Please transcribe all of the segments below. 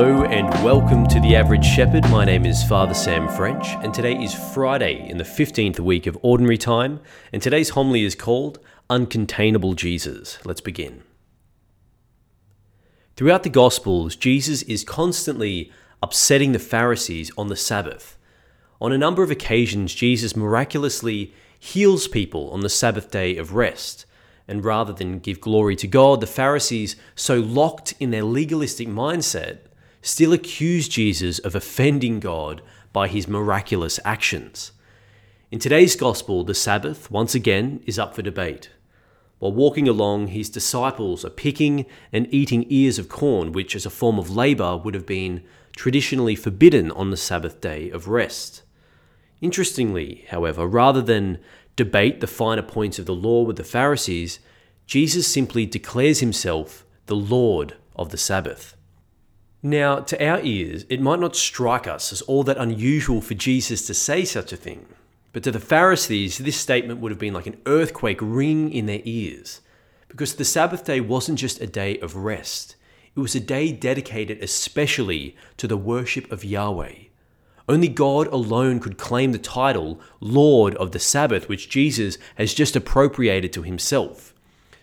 Hello and welcome to The Average Shepherd. My name is Father Sam French, and today is Friday in the 15th week of Ordinary Time, and today's homily is called Uncontainable Jesus. Let's begin. Throughout the Gospels, Jesus is constantly upsetting the Pharisees on the Sabbath. On a number of occasions, Jesus miraculously heals people on the Sabbath day of rest. And rather than give glory to God, the Pharisees, so locked in their legalistic mindset, still accuse Jesus of offending God by his miraculous actions. In today's Gospel, the Sabbath, once again, is up for debate. While walking along, his disciples are picking and eating ears of corn, which, as a form of labour, would have been traditionally forbidden on the Sabbath day of rest. Interestingly, however, rather than debate the finer points of the law with the Pharisees, Jesus simply declares himself the Lord of the Sabbath. Now, to our ears, it might not strike us as all that unusual for Jesus to say such a thing, but to the Pharisees, this statement would have been like an earthquake ringing in their ears, because the Sabbath day wasn't just a day of rest, it was a day dedicated especially to the worship of Yahweh. Only God alone could claim the title Lord of the Sabbath, which Jesus has just appropriated to himself.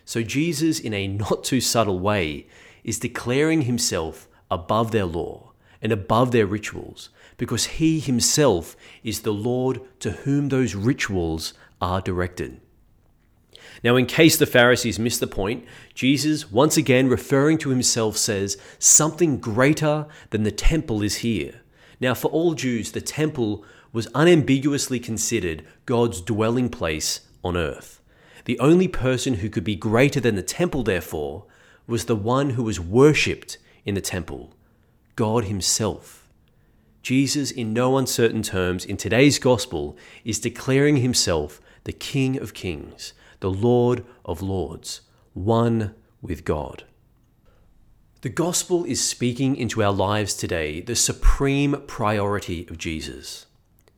So Jesus, in a not too subtle way, is declaring himself above their law and above their rituals, because he himself is the Lord to whom those rituals are directed. Now, in case the Pharisees missed the point, Jesus, once again referring to himself, says, Something greater than the temple is here. Now, for all Jews, the temple was unambiguously considered God's dwelling place on earth. The only person who could be greater than the temple, therefore, was the one who was worshipped in the temple God Himself. Jesus, in no uncertain terms, in today's gospel, is declaring Himself the King of kings, the Lord of lords, one with God. The gospel is speaking into our lives today the supreme priority of Jesus.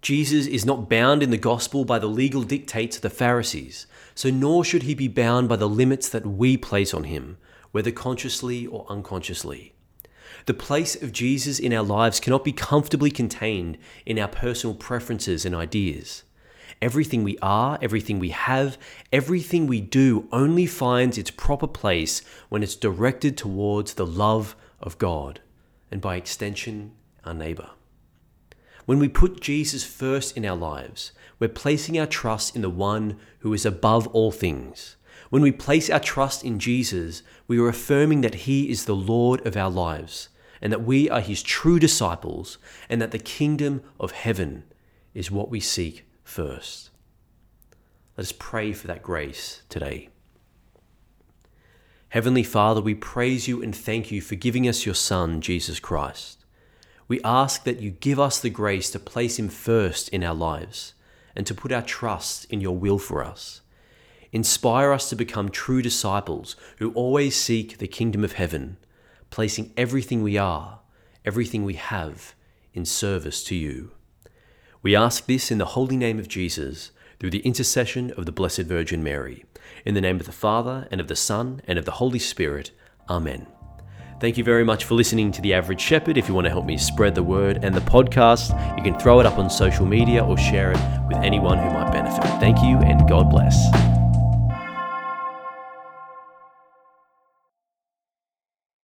Jesus is not bound in the gospel by the legal dictates of the Pharisees, so nor should he be bound by the limits that we place on him, whether consciously or unconsciously. The place of Jesus in our lives cannot be comfortably contained in our personal preferences and ideas. Everything we are, everything we have, everything we do only finds its proper place when it's directed towards the love of God and by extension, our neighbor. When we put Jesus first in our lives, we're placing our trust in the one who is above all things. When we place our trust in Jesus, we are affirming that he is the Lord of our lives and that we are his true disciples and that the kingdom of heaven is what we seek first. Let us pray for that grace today. Heavenly Father, we praise you and thank you for giving us your Son, Jesus Christ. We ask that you give us the grace to place him first in our lives and to put our trust in your will for us. Inspire us to become true disciples who always seek the kingdom of heaven, placing everything we are, everything we have, in service to you. We ask this in the holy name of Jesus, through the intercession of the Blessed Virgin Mary. In the name of the Father, and of the Son, and of the Holy Spirit. Amen. Thank you very much for listening to The Average Shepherd. If you want to help me spread the word and the podcast, you can throw it up on social media or share it with anyone who might benefit. Thank you, and God bless.